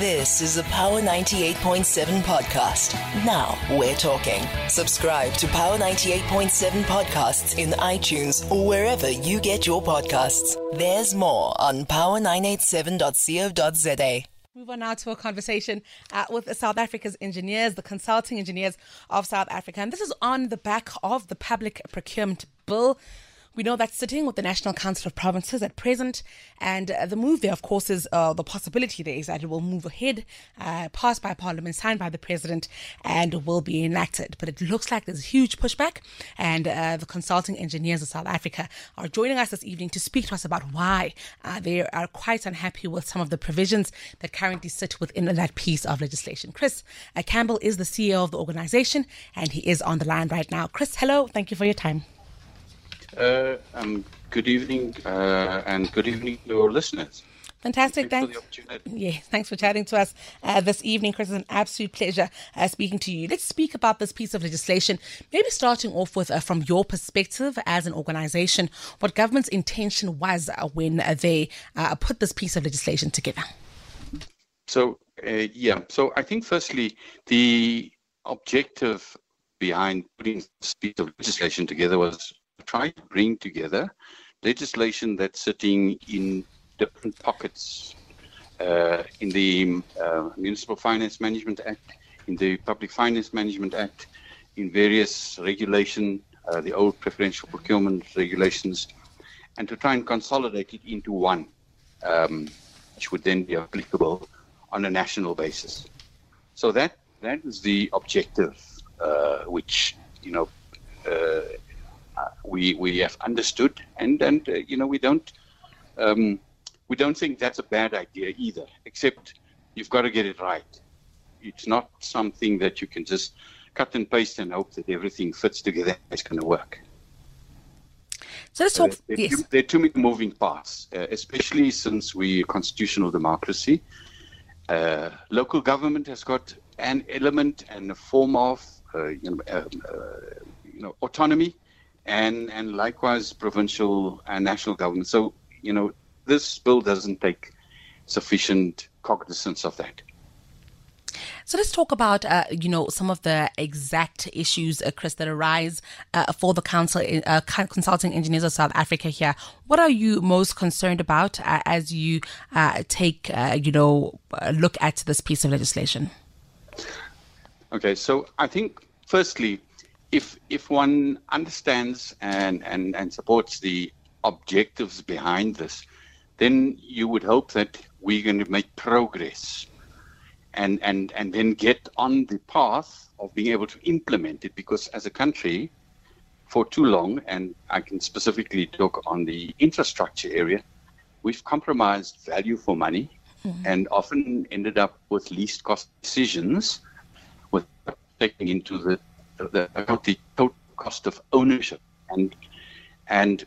This is a Power 98.7 podcast. Now we're talking. Subscribe to Power 98.7 podcasts in iTunes or wherever you get your podcasts. There's more on power987.co.za. Move on now to a conversation uh, with South Africa's engineers, the consulting engineers of South Africa. And this is on the back of the public procurement bill. We know that's sitting with the National Council of Provinces at present, and uh, the move there, of course, is uh, the possibility there is that it will move ahead, uh, passed by Parliament, signed by the President, and will be enacted. But it looks like there's huge pushback, and uh, the consulting engineers of South Africa are joining us this evening to speak to us about why uh, they are quite unhappy with some of the provisions that currently sit within that piece of legislation. Chris uh, Campbell is the CEO of the organization, and he is on the line right now. Chris, hello. Thank you for your time. Uh, um, good evening, uh, and good evening to your listeners. Fantastic. Thanks, thanks. Yeah, thanks for chatting to us uh, this evening, Chris. It's an absolute pleasure uh, speaking to you. Let's speak about this piece of legislation. Maybe starting off with, uh, from your perspective as an organization, what government's intention was uh, when they uh, put this piece of legislation together. So, uh, yeah, so I think firstly, the objective behind putting this piece of legislation together was try to bring together legislation that's sitting in different pockets uh, in the uh, Municipal Finance Management Act, in the Public Finance Management Act, in various regulation, uh, the old preferential procurement regulations, and to try and consolidate it into one, um, which would then be applicable on a national basis. So that that is the objective, uh, which you know uh, we we have understood, and and uh, you know we don't um, we don't think that's a bad idea either. Except you've got to get it right. It's not something that you can just cut and paste and hope that everything fits together. It's going to work. So let's talk. Uh, there, yes. too, there are too many moving parts, uh, especially since we're constitutional democracy. Uh, local government has got an element and a form of uh, you know, um, you know autonomy and and likewise provincial and national government. So you know this bill doesn't take sufficient cognizance of that. So let's talk about, uh, you know, some of the exact issues, uh, Chris, that arise uh, for the council, uh, consulting engineers of South Africa here. What are you most concerned about uh, as you uh, take, you know, a look at this piece of legislation? Okay, so I think firstly, if if one understands and, and, and supports the objectives behind this, then you would hope that we're going to make progress and, and, and then get on the path of being able to implement it because as a country, for too long, and I can specifically talk on the infrastructure area, we've compromised value for money mm-hmm. and often ended up with least cost decisions with taking into the the, the total cost of ownership. And and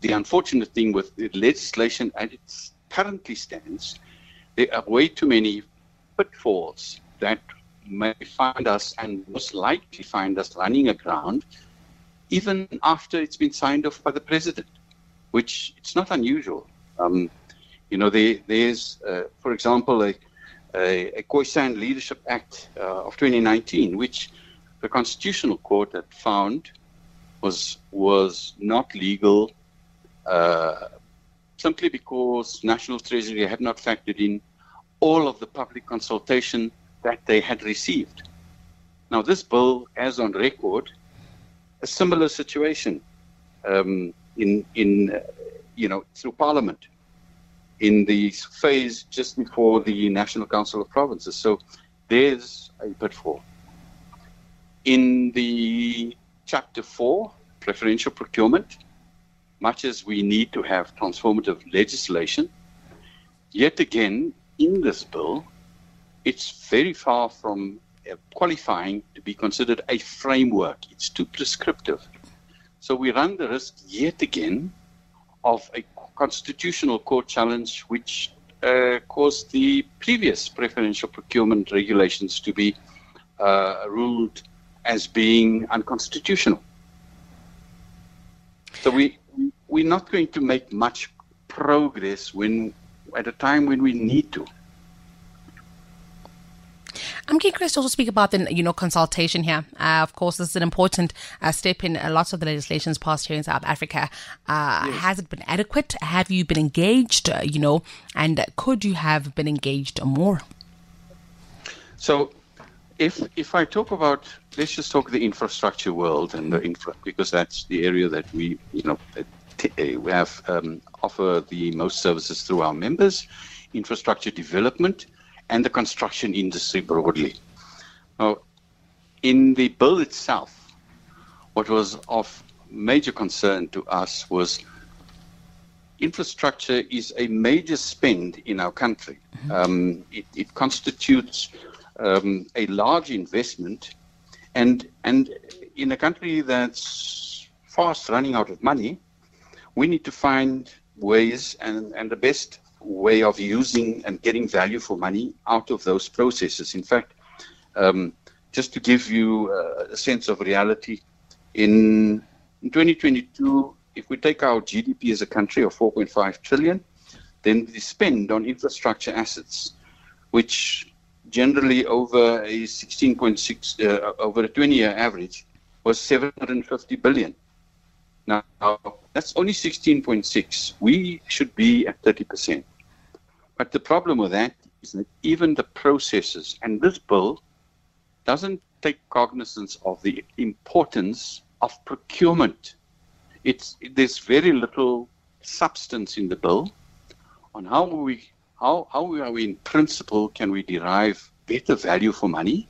the unfortunate thing with the legislation as it currently stands, there are way too many pitfalls that may find us and most likely find us running aground even after it's been signed off by the president, which it's not unusual. Um, you know, there, there's, uh, for example, a, a, a Khoisan Leadership Act uh, of 2019, which the Constitutional Court had found was was not legal uh, simply because National Treasury had not factored in all of the public consultation that they had received. Now, this bill has on record a similar situation um, in in uh, you know through Parliament in the phase just before the National Council of Provinces. So there's a pitfall. In the chapter four, preferential procurement, much as we need to have transformative legislation, yet again, in this bill, it's very far from uh, qualifying to be considered a framework. It's too prescriptive. So we run the risk yet again of a constitutional court challenge, which uh, caused the previous preferential procurement regulations to be uh, ruled as being unconstitutional. So we we're not going to make much progress when at a time when we need to. I'm curious to also speak about the you know consultation here. Uh, of course, this is an important uh, step in uh, lots of the legislations passed here in South Africa. Uh, yes. Has it been adequate? Have you been engaged? Uh, you know, and could you have been engaged more? So, if if I talk about let's just talk the infrastructure world and the infra because that's the area that we you know we have um, offer the most services through our members, infrastructure development, and the construction industry broadly. Now, in the bill itself, what was of major concern to us was infrastructure is a major spend in our country. Mm-hmm. Um, it, it, constitutes um, a large investment, and and in a country that's fast running out of money, we need to find ways and, and the best way of using and getting value for money out of those processes. In fact, um, just to give you a sense of reality, in, in 2022, if we take our GDP as a country of 4.5 trillion, then the spend on infrastructure assets, which generally over a 16.6 uh, over a 20-year average was 750 billion. Now, that's only 16.6. We should be at 30%. But the problem with that is that even the processes, and this bill doesn't take cognizance of the importance of procurement. It's, there's very little substance in the bill on how we how, how are we in principle can we derive better value for money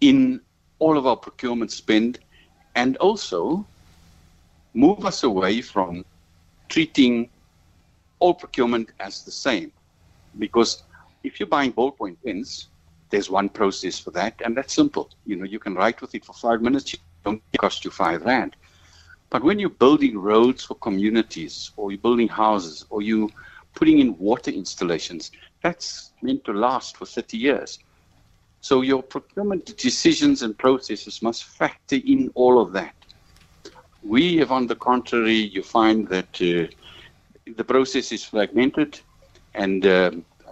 in all of our procurement spend and also move us away from treating all procurement as the same. Because if you're buying ballpoint pens, there's one process for that, and that's simple. You know, you can write with it for five minutes, it don't cost you five rand. But when you're building roads for communities, or you're building houses, or you putting in water installations, that's meant to last for 30 years. So your procurement decisions and processes must factor in all of that. We have, on the contrary, you find that uh, the process is fragmented and uh,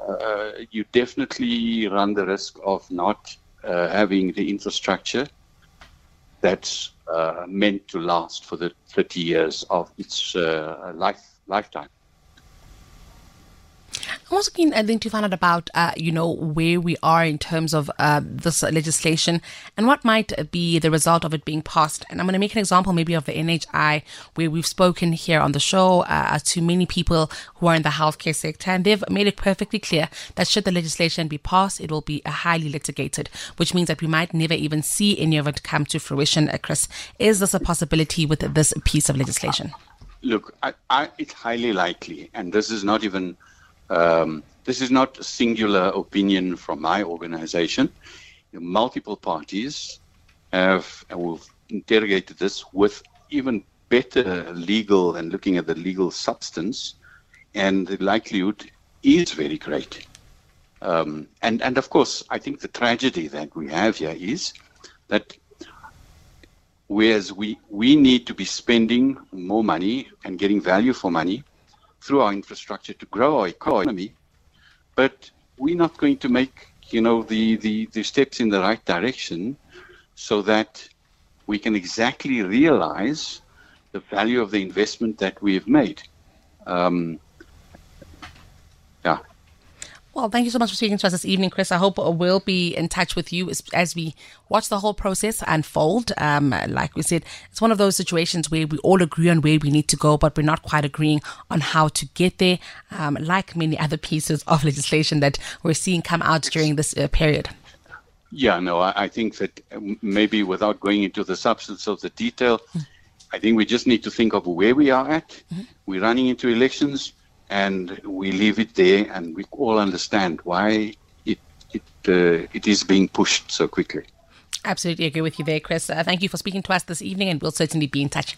uh, you definitely run the risk of not uh, having the infrastructure that's uh, meant to last for the 30 years of its uh, life lifetime. I'm also keen, I think, to find out about, uh, you know, where we are in terms of uh, this legislation and what might be the result of it being passed. And I'm going to make an example maybe of the NHI, where we've spoken here on the show uh, to many people who are in the healthcare sector, and they've made it perfectly clear that should the legislation be passed, it will be highly litigated, which means that we might never even see any of it come to fruition. Uh, Chris, is this a possibility with this piece of legislation? Look, I, I, it's highly likely, and this is not even um, this is not a singular opinion from my organization. Multiple parties have, have interrogated this with even better legal and looking at the legal substance, and the likelihood is very great. Um, and, and of course, I think the tragedy that we have here is that whereas we, we need to be spending more money and getting value for money, through our infrastructure to grow our economy, but we're not going to make you know the, the, the steps in the right direction so that we can exactly realize the value of the investment that we have made. Um. Well, thank you so much for speaking to us this evening, Chris. I hope we'll be in touch with you as, as we watch the whole process unfold. Um, like we said, it's one of those situations where we all agree on where we need to go, but we're not quite agreeing on how to get there, um, like many other pieces of legislation that we're seeing come out during this uh, period. Yeah, no, I, I, think that um, maybe without going into the substance of the detail, mm. I think we just need to think of where we are at. Mm-hmm. We're running into elections and we leave it there, and we all understand why it it uh, it is being pushed so quickly. Absolutely agree with you there, Chris. Uh, thank you for speaking to us this evening, and we'll certainly be in touch.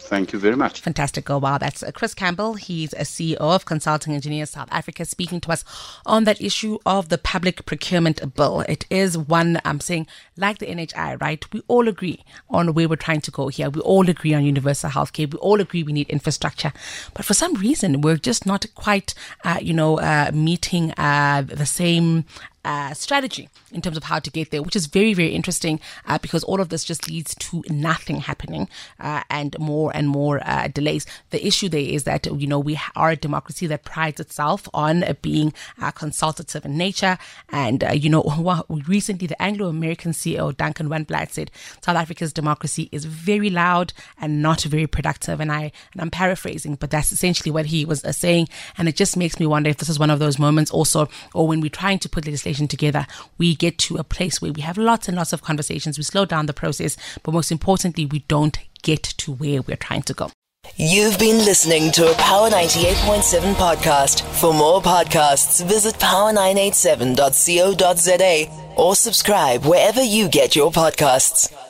Thank you very much. Fantastic. Wow. That's uh, Chris Campbell. He's a CEO of Consulting Engineers South Africa, speaking to us on that issue of the public procurement bill. It is one, I'm saying, like the NHI, right? We all agree on where we're trying to go here. We all agree on universal healthcare. We all agree we need infrastructure. But for some reason, we're just not quite, uh, you know, uh, meeting uh, the same uh, strategy in terms of how to get there, which is very, very interesting uh, because all of this just leads to nothing happening uh, and more and more uh, delays. The issue there is that, you know, we are a democracy that prides itself on being consultative in nature. And, uh, you know, recently the Anglo American CEO, Duncan Wanblad, said South Africa's democracy is very loud and not very productive. And, I, and I'm paraphrasing, but that's essentially what he was uh, saying. And it just makes me wonder if this is one of those moments also, or when we're trying to put legislation together, we get to a place where we have lots and lots of conversations, we slow down the process, but most importantly, we don't get to where we're trying to go. You've been listening to a Power 98.7 podcast. For more podcasts, visit power987.co.za or subscribe wherever you get your podcasts.